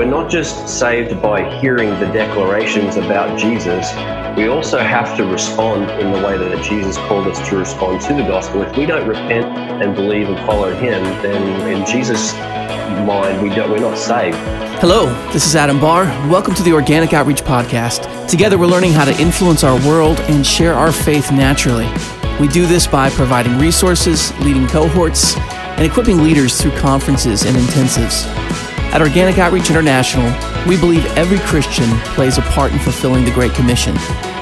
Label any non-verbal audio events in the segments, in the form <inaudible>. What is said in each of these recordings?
We're not just saved by hearing the declarations about Jesus, we also have to respond in the way that Jesus called us to respond to the gospel. If we don't repent and believe and follow Him, then in Jesus' mind, we don't, we're not saved. Hello, this is Adam Barr. Welcome to the Organic Outreach Podcast. Together, we're learning how to influence our world and share our faith naturally. We do this by providing resources, leading cohorts, and equipping leaders through conferences and intensives. At Organic Outreach International, we believe every Christian plays a part in fulfilling the Great Commission,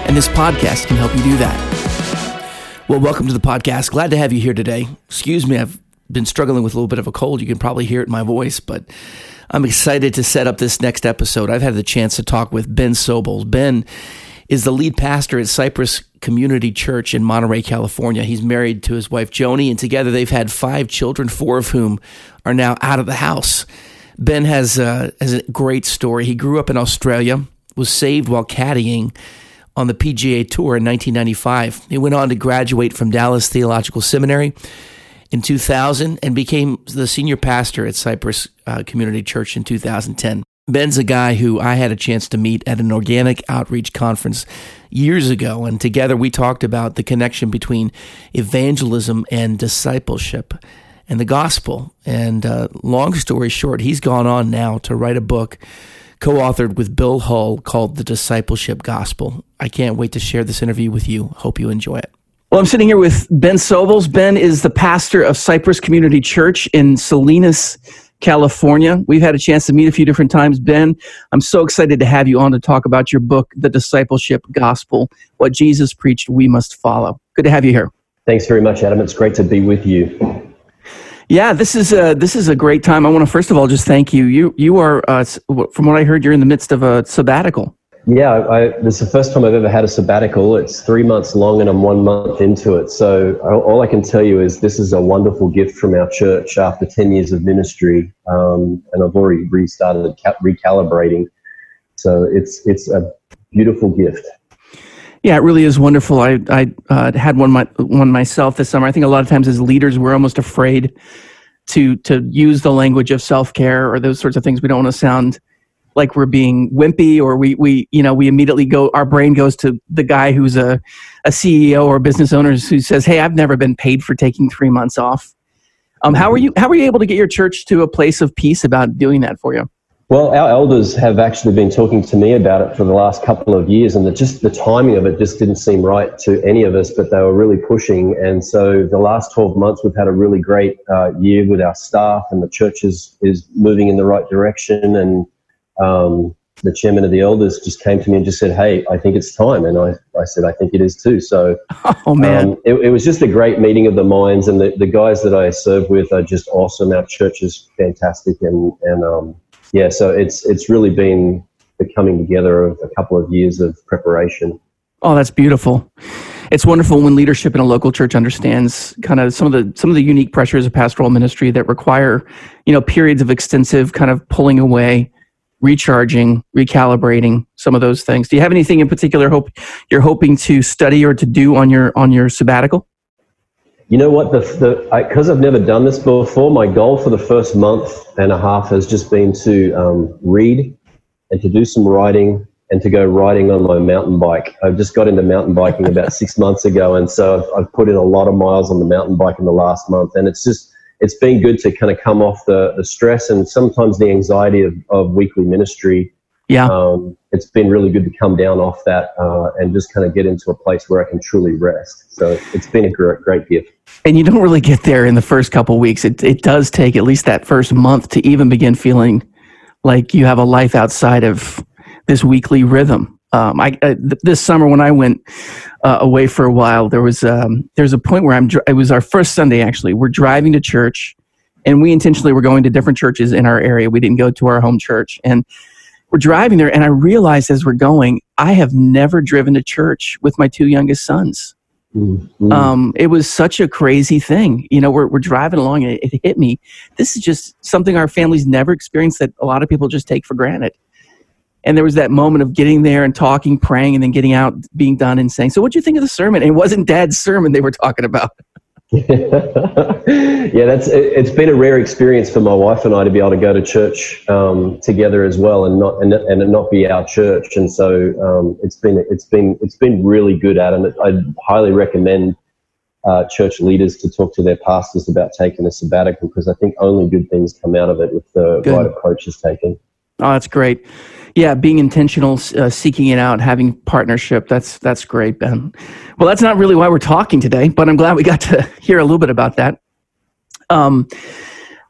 and this podcast can help you do that. Well, welcome to the podcast. Glad to have you here today. Excuse me, I've been struggling with a little bit of a cold. You can probably hear it in my voice, but I'm excited to set up this next episode. I've had the chance to talk with Ben Sobels. Ben is the lead pastor at Cypress Community Church in Monterey, California. He's married to his wife Joni, and together they've had five children, four of whom are now out of the house. Ben has, has a great story. He grew up in Australia, was saved while caddying on the PGA Tour in 1995. He went on to graduate from Dallas Theological Seminary in 2000 and became the senior pastor at Cypress uh, Community Church in 2010. Ben's a guy who I had a chance to meet at an organic outreach conference years ago, and together we talked about the connection between evangelism and discipleship and the gospel. And uh, long story short, he's gone on now to write a book co authored with Bill Hull called The Discipleship Gospel. I can't wait to share this interview with you. Hope you enjoy it. Well, I'm sitting here with Ben Sobels. Ben is the pastor of Cypress Community Church in Salinas, California. We've had a chance to meet a few different times. Ben, I'm so excited to have you on to talk about your book, The Discipleship Gospel What Jesus Preached, We Must Follow. Good to have you here. Thanks very much, Adam. It's great to be with you. Yeah, this is a this is a great time. I want to first of all just thank you. You you are uh, from what I heard, you're in the midst of a sabbatical. Yeah, I, this is the first time I've ever had a sabbatical. It's three months long, and I'm one month into it. So all I can tell you is this is a wonderful gift from our church after ten years of ministry, um, and I've already restarted recalibrating. So it's it's a beautiful gift. Yeah, it really is wonderful. I I uh, had one my, one myself this summer. I think a lot of times as leaders we're almost afraid to to use the language of self care or those sorts of things. We don't want to sound like we're being wimpy or we we you know we immediately go our brain goes to the guy who's a a CEO or a business owner who says, "Hey, I've never been paid for taking three months off." Um, how are you how are you able to get your church to a place of peace about doing that for you? Well, our elders have actually been talking to me about it for the last couple of years, and just the timing of it just didn't seem right to any of us, but they were really pushing. And so the last 12 months, we've had a really great uh, year with our staff, and the church is, is moving in the right direction. And um, the chairman of the elders just came to me and just said, Hey, I think it's time. And I, I said, I think it is too. So, <laughs> oh, man. Um, it, it, was just a great meeting of the minds, and the, the guys that I serve with are just awesome. Our church is fantastic, and, and, um, yeah, so it's it's really been the coming together of a couple of years of preparation. Oh, that's beautiful. It's wonderful when leadership in a local church understands kind of some of the some of the unique pressures of pastoral ministry that require, you know, periods of extensive kind of pulling away, recharging, recalibrating, some of those things. Do you have anything in particular hope you're hoping to study or to do on your on your sabbatical? You know what? The because I've never done this before, my goal for the first month and a half has just been to um, read and to do some writing and to go riding on my mountain bike. I've just got into mountain biking about six months ago, and so I've, I've, put in a lot of miles on the mountain bike in the last month, and it's just it's been good to kind of come off the, the stress and sometimes the anxiety of, of weekly ministry yeah. Um, it's been really good to come down off that uh, and just kind of get into a place where I can truly rest. So it's been a great, great gift. And you don't really get there in the first couple weeks. It, it does take at least that first month to even begin feeling like you have a life outside of this weekly rhythm. Um, I, uh, th- this summer when I went uh, away for a while, there was um, there's a point where I'm. Dr- it was our first Sunday actually. We're driving to church, and we intentionally were going to different churches in our area. We didn't go to our home church, and we're driving there, and I realized as we're going, I have never driven to church with my two youngest sons. Mm-hmm. Um, it was such a crazy thing. You know, we're, we're driving along and it, it, hit me. This is just something our families never experienced that a lot of people just take for granted. And there was that moment of getting there and talking, praying, and then getting out, being done, and saying, So, what do you think of the sermon? And it wasn't dad's sermon they were talking about. <laughs> yeah, that's it, has been a rare experience for my wife and I to be able to go to church um, together as well, and not and, and not be our church. And so um, it's been it's been it's been really good and I highly recommend uh, church leaders to talk to their pastors about taking a sabbatical because I think only good things come out of it if the good. right approach is taken. Oh, that's great yeah, being intentional, uh, seeking it out, having partnership. That's that's great, Ben. Well, that's not really why we're talking today, but I'm glad we got to <laughs> hear a little bit about that. Um,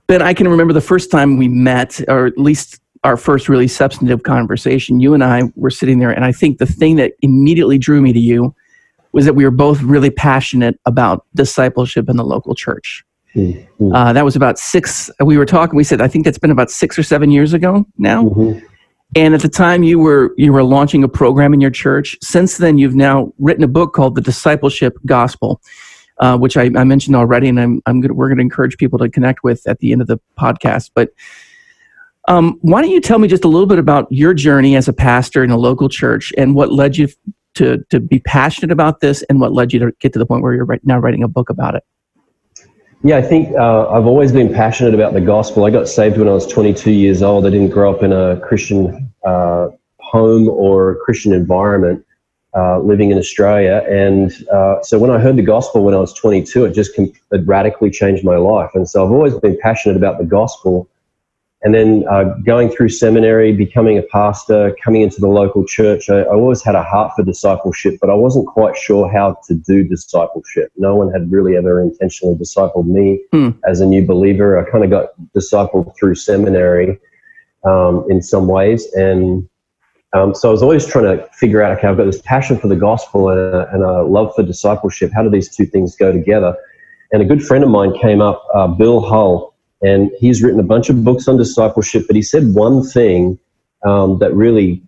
ben, I can remember the first time we met, or at least our first really substantive conversation. You and I were sitting there, and I think the thing that immediately drew me to you was that we were both really passionate about discipleship in the local church. Mm-hmm. Uh, that was about six. We were talking. We said, I think that's been about six or seven years ago now. Mm-hmm. And at the time you were you were launching a program in your church. Since then, you've now written a book called The Discipleship Gospel, uh, which I, I, mentioned already, and I'm, I'm gonna, we're going to encourage people to connect with at the end of the podcast. But um, why don't you tell me just a little bit about your journey as a pastor in a local church and what led you to to be passionate about this, and what led you to get to the point where you're right now writing a book about it? Yeah, I think uh, I've always been passionate about the gospel. I got saved when I was 22 years old. I didn't grow up in a Christian uh, home or Christian environment uh, living in Australia. And uh, so when I heard the gospel when I was 22, it just com- it radically changed my life. And so I've always been passionate about the gospel and then uh, going through seminary, becoming a pastor, coming into the local church, I, I, always had a heart for discipleship, but I wasn't quite sure how to do discipleship. No one had really ever intentionally discipled me hmm. as a new believer. I kind of got discipled through seminary um, in some ways. And um, so I was always trying to figure out okay, I've got this passion for the gospel and a, and a love for discipleship. How do these two things go together? And a good friend of mine came up, uh, Bill Hull and he's written a bunch of books on discipleship, but he said one thing um, that really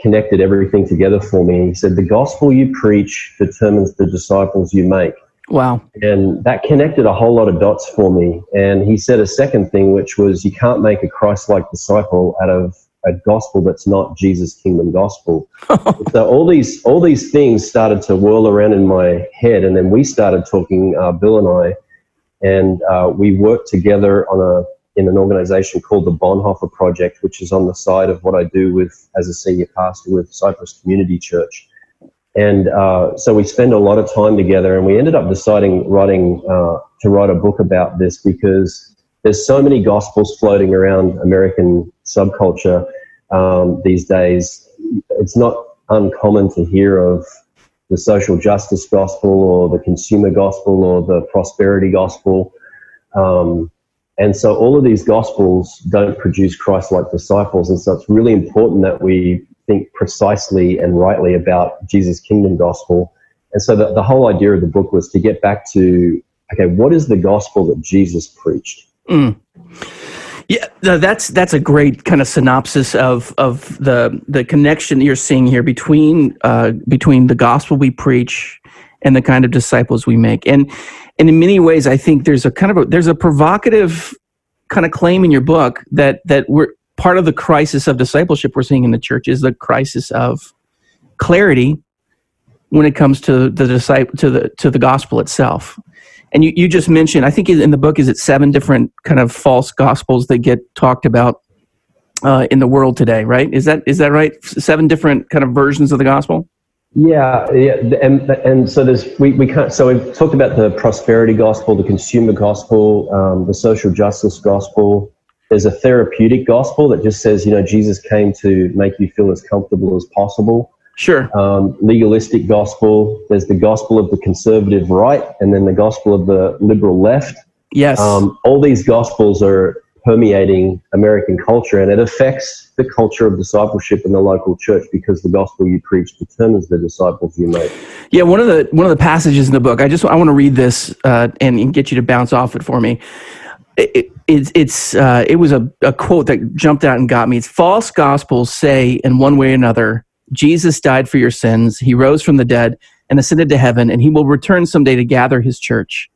connected everything together for me. He said, The gospel you preach determines the disciples you make. Wow. And that connected a whole lot of dots for me. And he said a second thing, which was, You can't make a Christ like disciple out of a gospel that's not Jesus' kingdom gospel. <laughs> so all these all these things started to whirl around in my head, and then we started talking, uh, Bill and I, and uh, we work together on a in an organization called the Bonhoeffer Project, which is on the side of what I do with as a senior pastor with Cypress Community Church. And uh, so we spend a lot of time together, and we ended up deciding writing uh, to write a book about this because there's so many gospels floating around American subculture um, these days. It's not uncommon to hear of the social justice gospel or the consumer gospel or the prosperity gospel. Um, and so all of these gospels don't produce Christ like disciples. And so it's really important that we think precisely and rightly about Jesus' kingdom gospel. And so the, the whole idea of the book was to get back to okay, what is the gospel that Jesus preached? Mm. Yeah, that's that's a great kind of synopsis of of the the connection you're seeing here between uh, between the gospel we preach and the kind of disciples we make. And and in many ways, I think there's a kind of a, there's a provocative kind of claim in your book that that we're part of the crisis of discipleship we're seeing in the church is the crisis of clarity when it comes to the disciple to the to the gospel itself and you, you just mentioned i think in the book is it seven different kind of false gospels that get talked about uh, in the world today right is that is that right seven different kind of versions of the gospel yeah, yeah, and and so there's we, we can't. So we've talked about the prosperity gospel, the consumer gospel, um, the social justice gospel. There's a therapeutic gospel that just says, you know, Jesus came to make you feel as comfortable as possible. Sure. Um, legalistic gospel. There's the gospel of the conservative right, and then the gospel of the liberal left. Yes. Um, all these gospels are permeating American culture, and it affects the culture of discipleship in the local church because the gospel you preach determines the disciples you make. Yeah, one of the one of the passages in the book. I just I want to read this uh, and, and, get you to bounce off it for me. It, it, it's uh, it was a, a quote that jumped out and got me. It's false gospels say in one way or another Jesus died for your sins, he rose from the dead and ascended to heaven, and he will return someday to gather his church.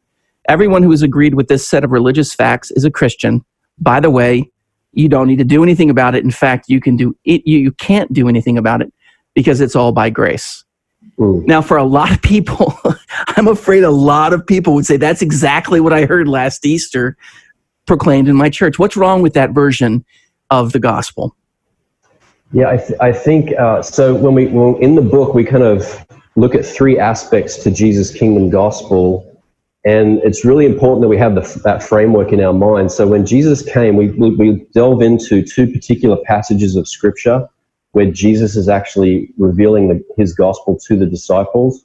Everyone who has agreed with this set of religious facts is a Christian. By the way, you don't need to do anything about it. In fact, you can do it, you, you can't do anything about it because it's all by grace. Ooh. Now, for a lot of people, <laughs> I'm afraid a lot of people would say that's exactly what I heard last Easter proclaimed in my church. What's wrong with that version of the gospel? Yeah, I, th- I think uh, so. When we when in the book, we kind of look at three aspects to Jesus' kingdom gospel and it's really important that we have the, that framework in our mind. So when Jesus came, we, we, we delve into two particular passages of scripture where Jesus is actually revealing the, his gospel to the disciples.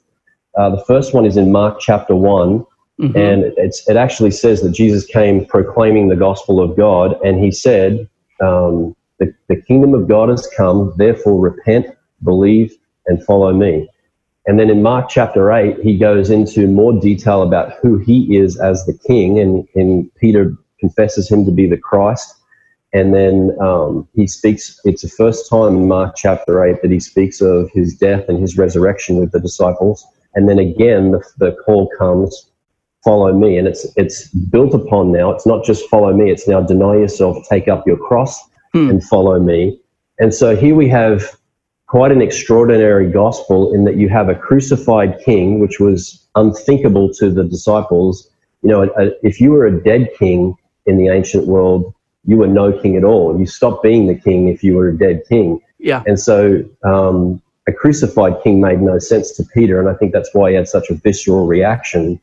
Uh, the first one is in Mark chapter one, mm-hmm. and it's, it actually says that Jesus came proclaiming the gospel of God, and he said, um, the, the kingdom of God has come, therefore repent, believe, and follow me. And then in Mark chapter 8, he goes into more detail about who he is as the king, and, and Peter confesses him to be the Christ. And then um, he speaks, it's the first time in Mark chapter 8 that he speaks of his death and his resurrection with the disciples. And then again, the, the call comes, follow me. And it's, it's built upon now. It's not just follow me, it's now deny yourself, take up your cross, hmm. and follow me. And so here we have quite an extraordinary gospel in that you have a crucified king, which was unthinkable to the disciples. You know, a, a, if you were a dead king in the ancient world, you were no king at all. You stopped being the king if you were a dead king. Yeah. And so um, a crucified king made no sense to Peter, and I think that's why he had such a visceral reaction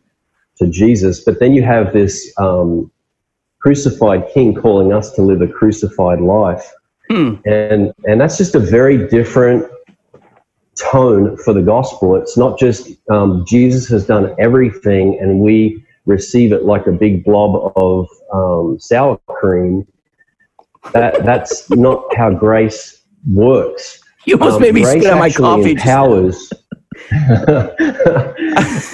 to Jesus. But then you have this um, crucified king calling us to live a crucified life. Hmm. And and that's just a very different tone for the gospel. It's not just um, Jesus has done everything and we receive it like a big blob of um, sour cream. That that's not how grace works. You almost um, made me spit out my coffee. Empowers. <laughs>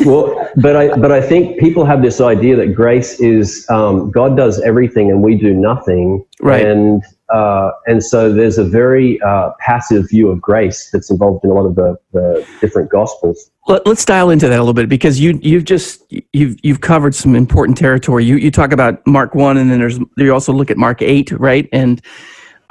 well, but I but I think people have this idea that grace is um, God does everything and we do nothing, right? And uh, and so there's a very uh, passive view of grace that's involved in a lot of the, the different gospels. Let, us dial into that a little bit because you you've just you've you've covered some important territory. You you talk about Mark one, and then there's you also look at Mark eight, right? And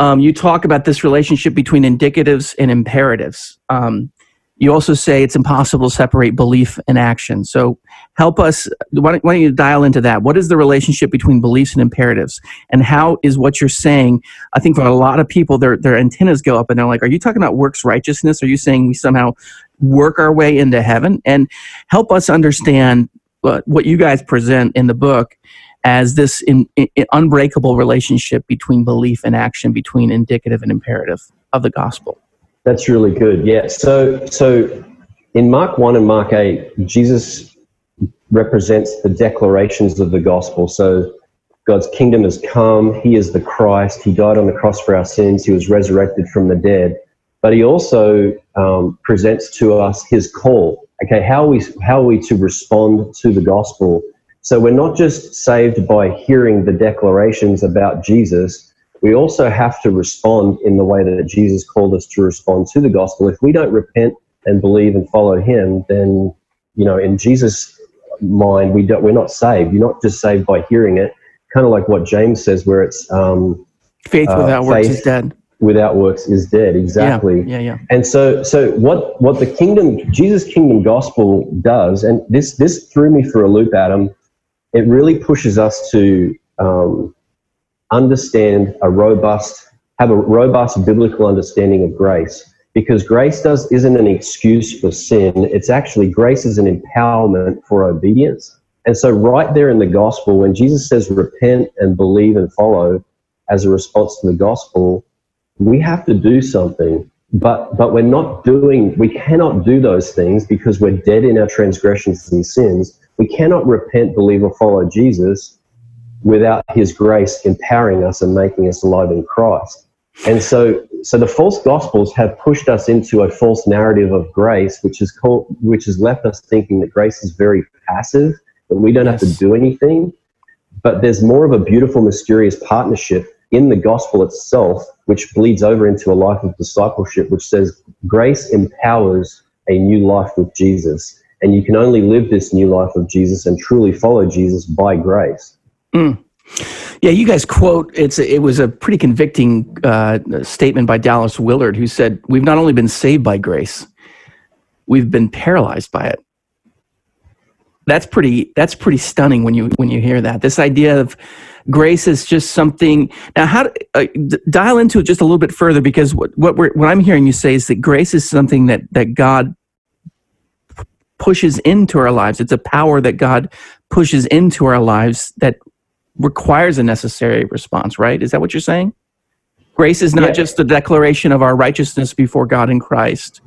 um, you talk about this relationship between indicatives and imperatives. Um, you also say it's impossible to separate belief and action. So help us. Why don't, why don't, you dial into that? What is the relationship between beliefs and imperatives, and how is what you're saying? I think for a lot of people, their their antennas go up and they're like, "Are you talking about works righteousness? Are you saying we somehow work our way into heaven?" And help us understand what, you guys present in the book as this in, in, unbreakable relationship between belief and action, between indicative and imperative of the gospel. That's really good. Yeah. So so in Mark 1 and Mark 8, Jesus represents the declarations of the gospel. So God's kingdom has come. He is the Christ. He died on the cross for our sins. He was resurrected from the dead. But he also um, presents to us his call. Okay, how are we how are we to respond to the gospel? So we're not just saved by hearing the declarations about Jesus, we also have to respond in the way that Jesus called us to respond to the gospel. If we don't repent and believe and follow Him, then you know, in Jesus' mind, we don't, we're not saved. You're not just saved by hearing it. Kind of like what James says, where it's um, faith without uh, works faith is dead. Without works is dead. Exactly. Yeah, yeah, yeah. And so, so what what the kingdom, Jesus' kingdom gospel does, and this this threw me for a loop, Adam. It really pushes us to um, understand a robust, have a robust biblical understanding of grace. Because grace does isn't an excuse for sin. It's actually grace is an empowerment for obedience. And so right there in the gospel, when Jesus says repent and believe and follow as a response to the gospel, we have to do something. But but we're not doing we cannot do those things because we're dead in our transgressions and sins. We cannot repent, believe, or follow Jesus without his grace empowering us and making us alive in Christ. And so, so the false gospels have pushed us into a false narrative of grace, which is called, which has left us thinking that grace is very passive, that we don't have to do anything. But there's more of a beautiful, mysterious partnership in the gospel itself, which bleeds over into a life of discipleship, which says grace empowers a new life with Jesus. And you can only live this new life of Jesus and truly follow Jesus by grace. Mm. Yeah, you guys quote it's it was a pretty convicting uh, statement by Dallas Willard, who said, "We've not only been saved by grace, we've been paralyzed by it." that's pretty that's pretty stunning when you when you hear that. This idea of grace is just something. Now, how uh, dial into it just a little bit further because what what, what I'm hearing you say is that grace is something that that God pushes into our lives. It's a power that God pushes into our lives that requires a necessary response. Right? Is that what you're saying? Grace is not yeah. just a declaration of our righteousness before God in Christ,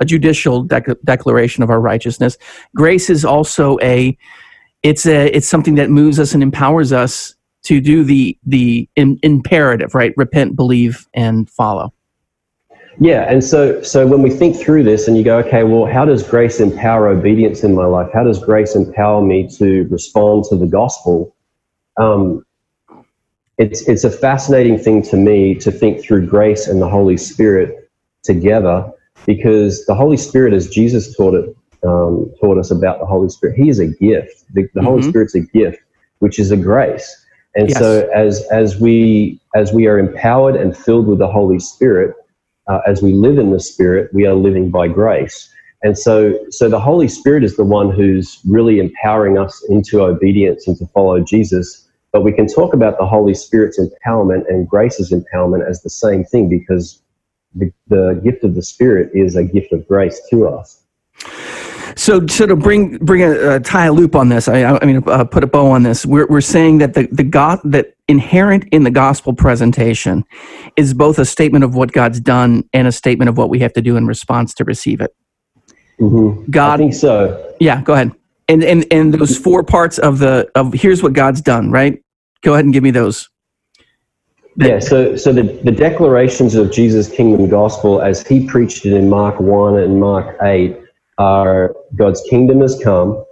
a judicial dec- declaration of our righteousness. Grace is also a it's a it's something that moves us and empowers us to do the the in, imperative, right? Repent, believe, and follow. Yeah, and so so when we think through this, and you go, okay, well, how does grace empower obedience in my life? How does grace empower me to respond to the gospel? Um, it's it's a fascinating thing to me to think through grace and the Holy Spirit together because the Holy Spirit, as Jesus taught it, um, taught us about the Holy Spirit, He is a gift. The, the mm-hmm. Holy Spirit's a gift, which is a grace. And yes. so as as we as we are empowered and filled with the Holy Spirit, uh, as we live in the Spirit, we are living by grace. And so so the Holy Spirit is the one who's really empowering us into obedience and to follow Jesus but we can talk about the Holy Spirit's empowerment and grace's empowerment as the same thing because the, the gift of the Spirit is a gift of grace to us. So, so to bring bring a, tie a loop on this, I, I mean, uh, put a bow on this. We're we're saying that the the God that inherent in the gospel presentation is both a statement of what God's done and a statement of what we have to do in response to receive it. Mm-hmm. God, I think so. Yeah, go ahead. And and and those four parts of the of here's what God's done, right? Go ahead and give me those. Yeah, so, so the, the declarations of Jesus' kingdom gospel as he preached it in Mark 1 and Mark 8 are God's kingdom has come.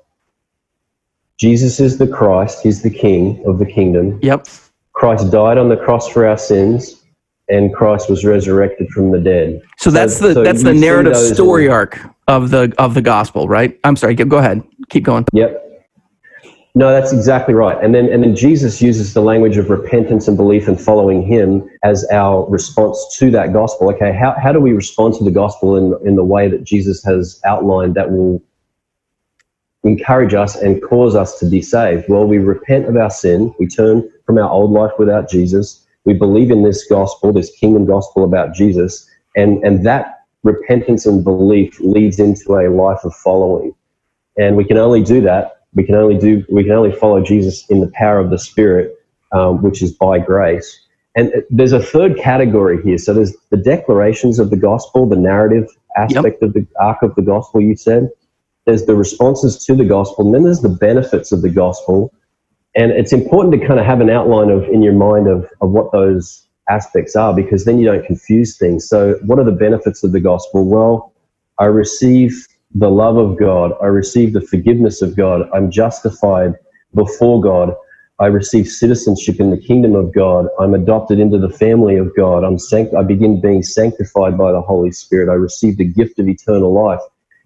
Jesus is the Christ, he's the king of the kingdom. Yep. Christ died on the cross for our sins and Christ was resurrected from the dead. So, that's the so that's the narrative story arc of the of the gospel, right? I'm sorry, go ahead. Keep going. Yep. No, that's exactly right. And then, and then Jesus uses the language of repentance and belief and following Him as our response to that gospel. Okay, how, how do we respond to the gospel in, in the way that Jesus has outlined that will encourage us and cause us to be saved? Well, we repent of our sin, we turn from our old life without Jesus, we believe in this gospel, this kingdom gospel about Jesus, and, and that repentance and belief leads into a life of following. And we can only do that we can only do we can only follow Jesus in the power of the Spirit, um, which is by grace. And there's a third category here. So there's the declarations of the gospel, the narrative aspect yep. of the arc of the gospel. You said there's the responses to the gospel, and then there's the benefits of the gospel. And it's important to kind of have an outline of in your mind of, of what those aspects are, because then you don't confuse things. So, what are the benefits of the gospel? Well, I receive the love of God. I receive the forgiveness of God. I'm justified before God. I receive citizenship in the kingdom of God. I'm adopted into the family of God. I'm sanct- I begin being sanctified by the Holy Spirit. I receive the gift of eternal life.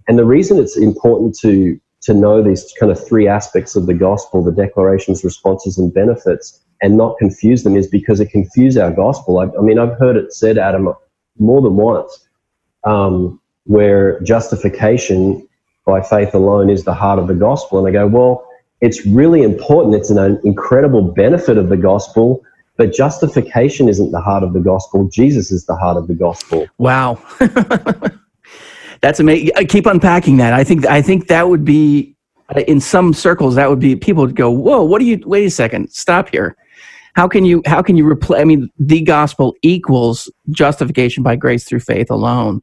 And the reason it's important to to know these kind of three aspects of the gospel, the declarations, responses, and benefits, and not confuse them is because it confuses our gospel. I, I mean, I've heard it said, Adam, more than once. Um, where justification by faith alone is the heart of the gospel. And I go, well, it's really important. It's an incredible benefit of the gospel, but justification isn't the heart of the gospel. Jesus is the heart of the gospel. Wow. <laughs> That's amazing. Keep unpacking that. I think, I think that would be, uh, in some circles, that would be, people would go, whoa, what do you, wait a second, stop here. How can you, how can you replace, I mean, the gospel equals justification by grace through faith alone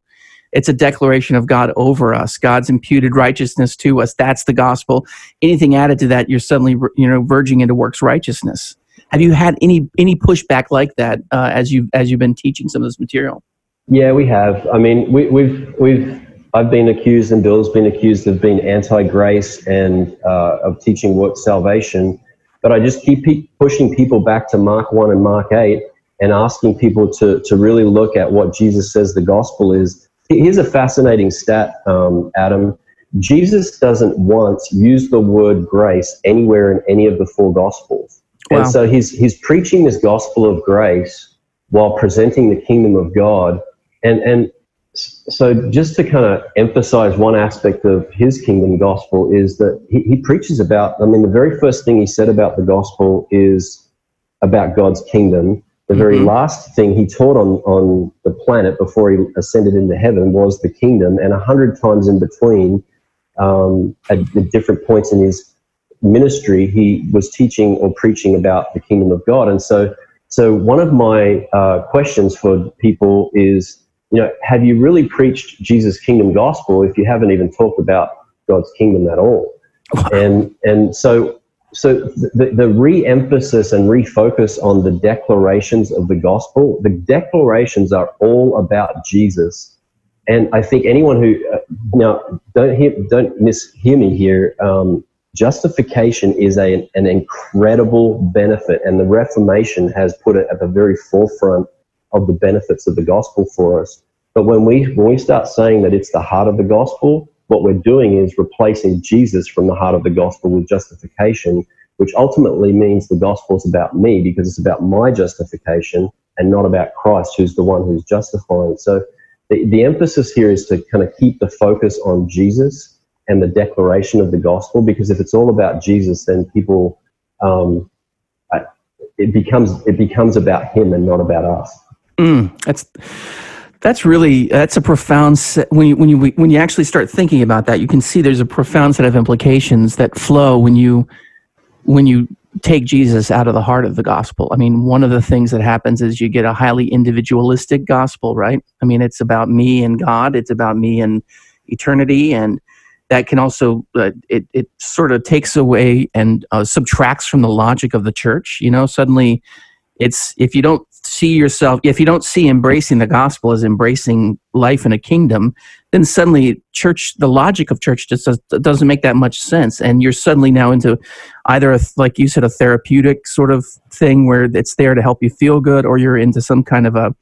it's a declaration of God over us, God's imputed righteousness to us. That's the gospel. Anything added to that, you're suddenly you know verging into works righteousness. Have you had any any pushback like that uh, as you as you've been teaching some of this material? Yeah, we have. I mean, we, we've we've I've been accused, and Bill's been accused of being anti-grace and uh, of teaching work salvation. But I just keep pushing people back to Mark one and Mark eight, and asking people to to really look at what Jesus says the gospel is Here's a fascinating stat, um, Adam. Jesus doesn't once use the word grace anywhere in any of the four gospels. Wow. And so he's, he's preaching this gospel of grace while presenting the kingdom of God. And, and so just to kind of emphasize one aspect of his kingdom gospel is that he, he, preaches about i mean the very first thing he said about the gospel is about god's kingdom the very mm-hmm. last thing he taught on, on the planet before he ascended into heaven was the kingdom and a hundred times in between um, at, at different points in his ministry he was teaching or preaching about the kingdom of god and so so one of my uh, questions for people is you know, have you really preached Jesus' kingdom gospel if you haven't even talked about God's kingdom at all? <laughs> and and so so the, the re-emphasis and refocus on the declarations of the gospel the declarations are all about jesus and i think anyone who uh, now don't hear don't mishear me here um, justification is a, an incredible benefit and the reformation has put it at the very forefront of the benefits of the gospel for us. But when we when we start saying that it's the heart of the gospel, what we're doing is replacing Jesus from the heart of the gospel with justification, which ultimately means the gospel is about me because it's about my justification and not about Christ, who's the one who's justifying. So the, the emphasis here is to kind of keep the focus on Jesus and the declaration of the gospel, because if it's all about Jesus, then people um, it becomes it becomes about him and not about us. Mm, that's that's really that's a profound set, when you when you when you actually start thinking about that you can see there's a profound set of implications that flow when you when you take Jesus out of the heart of the gospel. I mean, one of the things that happens is you get a highly individualistic gospel, right? I mean, it's about me and God, it's about me and eternity and that can also uh, it, it sort of takes away and uh, subtracts from the logic of the church you know suddenly it's if you don't see yourself if you don't see embracing the gospel as embracing life in a kingdom then suddenly church the logic of church just does, doesn't make that much sense. And you're suddenly now into either a, like you said a therapeutic sort of thing where it's there to help you feel good or you're into some kind of a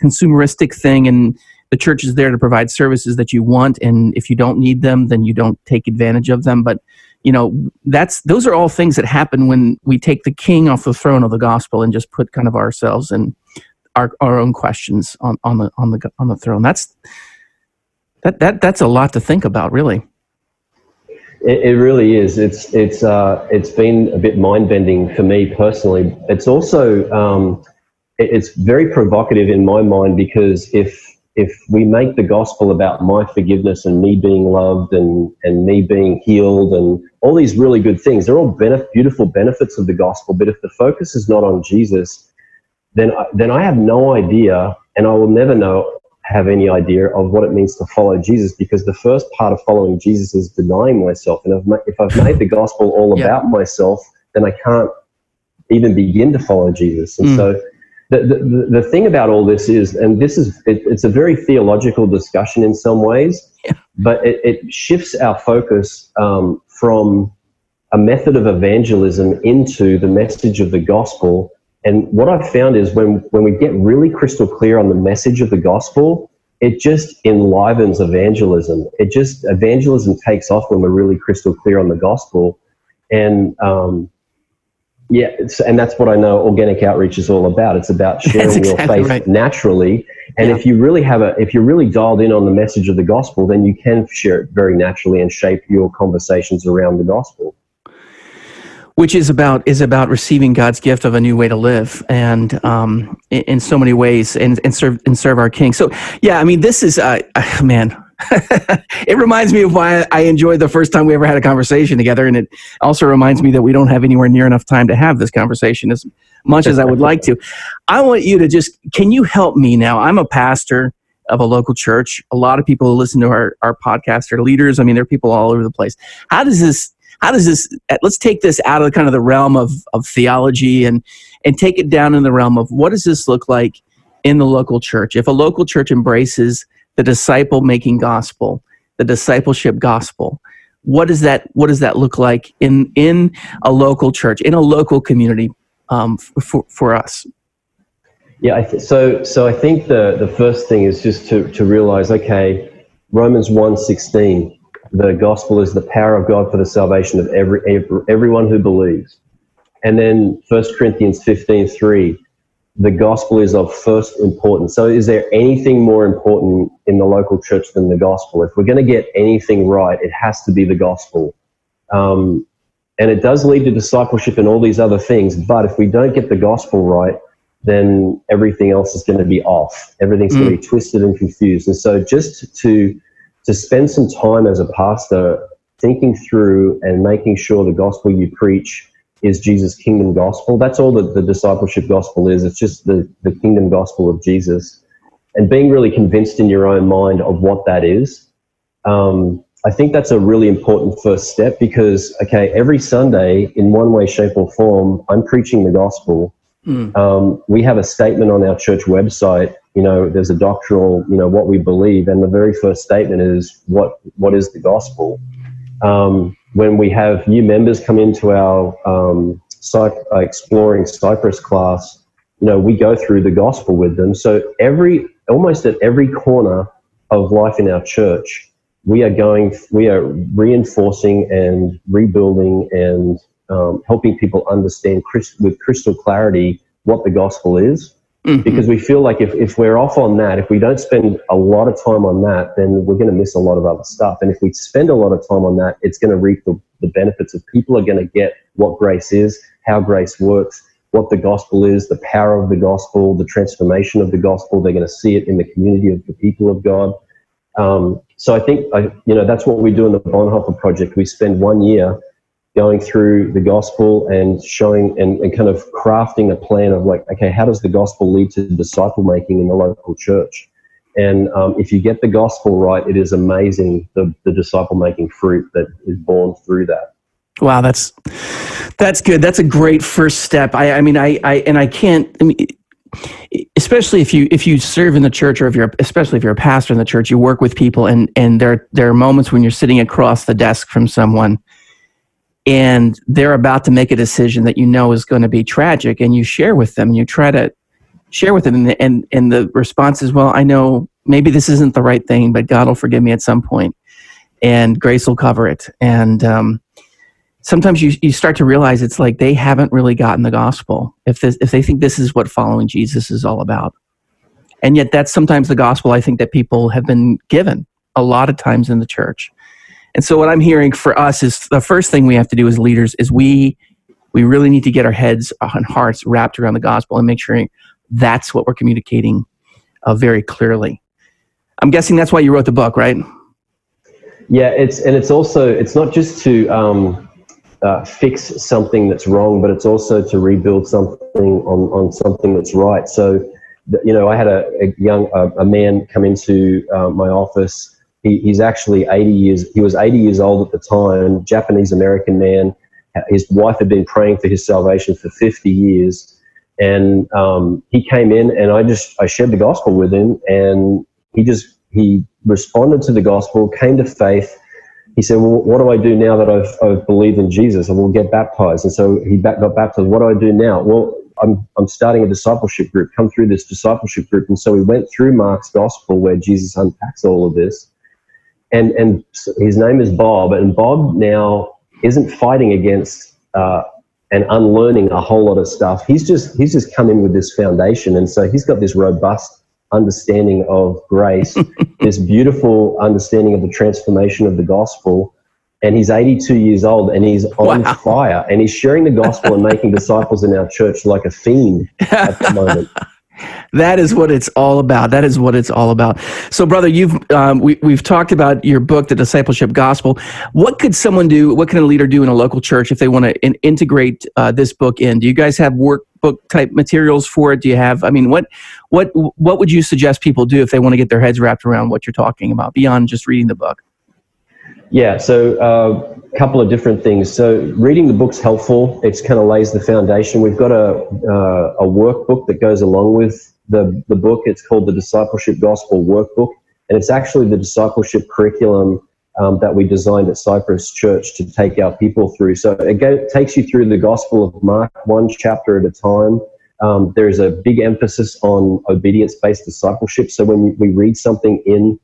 consumeristic thing and the church is there to provide services that you want. And if you don't need them then you don't take advantage of them. But you know that's those are all things that happen when we take the king off the throne of the gospel and just put kind of ourselves and our, our own questions on, on the on the on the throne. That's that that that's a lot to think about really. It, it really is. It's it's uh it's been a bit mind-bending for me personally. It's also um it's very provocative in my mind because if if we make the gospel about my forgiveness and me being loved and, and me being healed and all these really good things, they're all benef- beautiful benefits of the gospel. But if the focus is not on Jesus, then I, then I have no idea, and I will never know have any idea of what it means to follow Jesus because the first part of following Jesus is denying myself. And if, I've made the gospel all yeah. about myself, then I can't even begin to follow Jesus. And mm. so the, the, the thing about all this is, and this is, it, it's a very theological discussion in some ways, yeah. but it, it, shifts our focus um, from a method of evangelism into the message of the gospel. And what I've found is when, when we get really crystal clear on the message of the gospel, it just enlivens evangelism. It just, evangelism takes off when we're really crystal clear on the gospel. And, um, yeah, and that's what I know organic outreach is all about. It's about <laughs> sharing exactly your faith right. naturally. And yeah. if you really have a, if you're really dialed in on the message of the gospel, then you can share it very naturally and shape your conversations around the gospel. Which is about is about receiving God's gift of a new way to live, and um, in, in, so many ways, and, and serve and serve our King. So, yeah, I mean, this is, uh, man, <laughs> it reminds me of why I enjoyed the first time we ever had a conversation together. And it also reminds me that we don't have anywhere near enough time to have this conversation as much as I would like to. I want you to just, can you help me now? I'm a pastor of a local church. A lot of people who listen to our, our podcast are leaders. I mean, there are people all over the place. How does this, how does this, uh, let's take this out of kind of the realm of, of theology and, and take it down in the realm of what does this look like in the local church? If a local church embraces the disciple making gospel, the discipleship gospel. What does that What does that look like in in a local church, in a local community um, for for us? Yeah, th- so so I think the the first thing is just to to realize, okay, Romans one sixteen, the gospel is the power of God for the salvation of every, every everyone who believes, and then First Corinthians fifteen three, the gospel is of first importance. So, is there anything more important in the local church than the gospel? If we're going to get anything right, it has to be the gospel. Um, and it does lead to discipleship and all these other things. But if we don't get the gospel right, then everything else is going to be off. Everything's mm. going to be twisted and confused. And so, just to to spend some time as a pastor thinking through and making sure the gospel you preach is Jesus' kingdom gospel. That's all that the discipleship gospel is. It's just the, the kingdom gospel of Jesus. And being really convinced in your own mind of what that is. Um, I think that's a really important first step because, okay, every Sunday, in one way, shape, or form, I'm preaching the gospel. Mm. Um, we have a statement on our church website. You know, there's a doctrinal, you know, what we believe, and the very first statement is what what is the gospel. Um, when we have new members come into our um, uh, exploring Cypress class, you know, we go through the gospel with them. So every almost at every corner of life in our church, we are going, we are reinforcing and rebuilding and um, helping people understand with crystal clarity what the gospel is. Mm-hmm. Because we feel like if, if we're off on that, if we don't spend a lot of time on that, then we're going to miss a lot of other stuff. And if we spend a lot of time on that, it's going to reap the, the benefits of people are going to get what grace is, how grace works, what the gospel is, the power of the gospel, the transformation of the gospel. They're going to see it in the community of the people of God. Um, so I think I, you know that's what we do in the Bonhoeffer project. We spend one year going through the gospel and showing and, and kind of crafting a plan of like, okay, how does the gospel lead to disciple making in the local church? And um, if you get the gospel right, it is amazing the, the disciple making fruit that is born through that. Wow, that's that's good. That's a great first step. I, I mean, I, I and I can't. I mean, especially if you if you serve in the church or if you're especially if you're a pastor in the church, you work with people, and and there there are moments when you're sitting across the desk from someone and they're about to make a decision that you know is going to be tragic and you share with them and you try to share with them and, and, and the response is well i know maybe this isn't the right thing but god will forgive me at some point and grace will cover it. And um, sometimes you, you start to realize it's like they haven't really gotten the gospel if, this, if they think this is what following jesus is all about. And yet that's sometimes the gospel i think that people have been given a lot of times in the church and so what I'm hearing for us is the first thing we have to do as leaders is we we really need to get our heads and hearts wrapped around the gospel and make sure that's what we're communicating uh, very clearly. I'm guessing that's why you wrote the book, right? Yeah, it's and it's also it's not just to um, uh, fix something that's wrong, but it's also to rebuild something on on something that's right. So, you know, I had a, a young a, a man come into uh, my office he, he's actually 80 years, he was 80 years old at the time, Japanese American man. His wife had been praying for his salvation for 50 years. And um, he came in and I just, I shared the gospel with him and he just, he responded to the gospel, came to faith. He said, well, what do I do now that I've, I've believed in Jesus? I will get baptized. And so he got baptized. What do I do now? Well, I'm, I'm starting a discipleship group. Come through this discipleship group. And so we went through Mark's gospel where Jesus unpacks all of this and and his name is Bob, and Bob now isn't fighting against uh, and unlearning a whole lot of stuff. He's just he's just come in with this foundation, and so he's got this robust understanding of grace, <laughs> this beautiful understanding of the transformation of the gospel. And he's 82 years old and he's on wow. fire and he's sharing the gospel and making <laughs> disciples in our church like a fiend at the moment. <laughs> That is what it's all about. That is what it's all about. So, brother, you've um, we, we've talked about your book, The Discipleship Gospel. What could someone do? What can a leader do in a local church if they want to in, integrate uh, this book in? Do you guys have workbook type materials for it? Do you have? I mean, what what what would you suggest people do if they want to get their heads wrapped around what you're talking about beyond just reading the book? Yeah, so a uh, couple of different things. So reading the book's helpful. It kind of lays the foundation. We've got a uh, a workbook that goes along with the the book. It's called the Discipleship Gospel Workbook, and it's actually the discipleship curriculum um, that we designed at Cypress Church to take our people through. So it takes you through the Gospel of Mark one chapter at a time. Um, there is a big emphasis on obedience-based discipleship. So when we read something in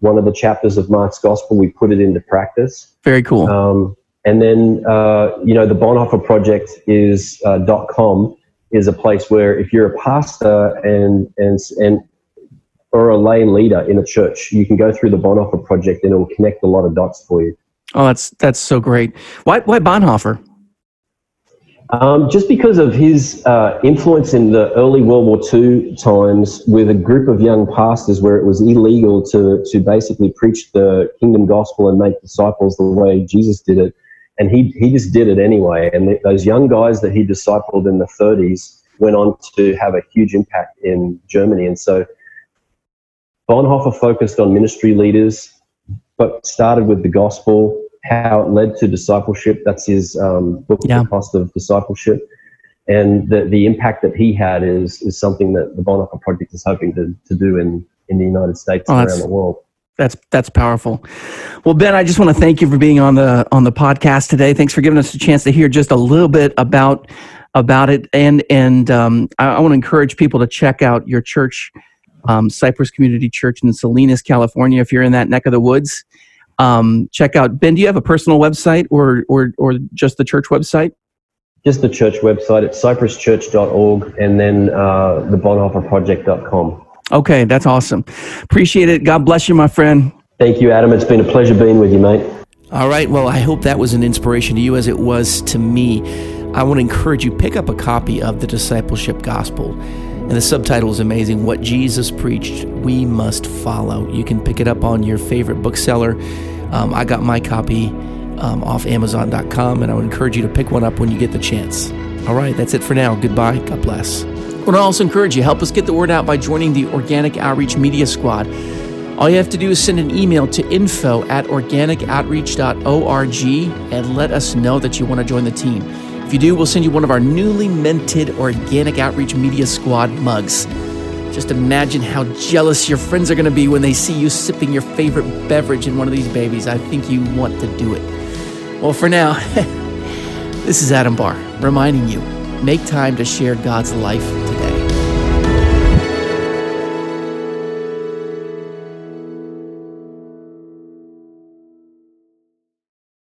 one of the chapters of Mark's Gospel, we put it into practice. Very cool. Um, and then, uh, you know, the Bonhoeffer Project is uh, .com is a place where if you're a pastor and and and or a lay leader in a church, you can go through the Bonhoeffer Project and it will connect a lot of dots for you. Oh, that's that's so great. Why why Bonhoeffer? Um, just because of his uh, influence in the early World War II times with a group of young pastors where it was illegal to, to basically preach the kingdom gospel and make disciples the way Jesus did it. And he, he just did it anyway. And those young guys that he discipled in the 30s went on to have a huge impact in Germany. And so Bonhoeffer focused on ministry leaders, but started with the gospel how it led to discipleship. That's his um, book, yeah. The Cost of Discipleship. And the, the impact that he had is, is something that the Bonhoeffer Project is hoping to, to do in, in the United States oh, and around the world. That's that's powerful. Well, Ben, I just want to thank you for being on the on the podcast today. Thanks for giving us a chance to hear just a little bit about about it, and and um, I, I, want to encourage people to check out your church, um, Cypress Community Church in Salinas, California. If you're in that neck of the woods, um, check out Ben. Do you have a personal website or or or just the church website? Just the church website. It's cypresschurch.org and then uh, the bonhoefferproject.com. Okay, that's awesome. Appreciate it. God bless you, my friend. Thank you, Adam. It's been a pleasure being with you, mate. All right. Well, I hope that was an inspiration to you as it was to me. I want to encourage you pick up a copy of the Discipleship Gospel. And the subtitle is amazing What Jesus Preached, We Must Follow. You can pick it up on your favorite bookseller. Um, I got my copy um, off Amazon.com, and I would encourage you to pick one up when you get the chance. All right, that's it for now. Goodbye. God bless. I want to also encourage you, help us get the word out by joining the Organic Outreach Media Squad. All you have to do is send an email to info at organicoutreach.org and let us know that you want to join the team. If you do, we'll send you one of our newly minted Organic Outreach Media Squad mugs. Just imagine how jealous your friends are going to be when they see you sipping your favorite beverage in one of these babies. I think you want to do it. Well, for now, <laughs> this is Adam Barr reminding you make time to share God's life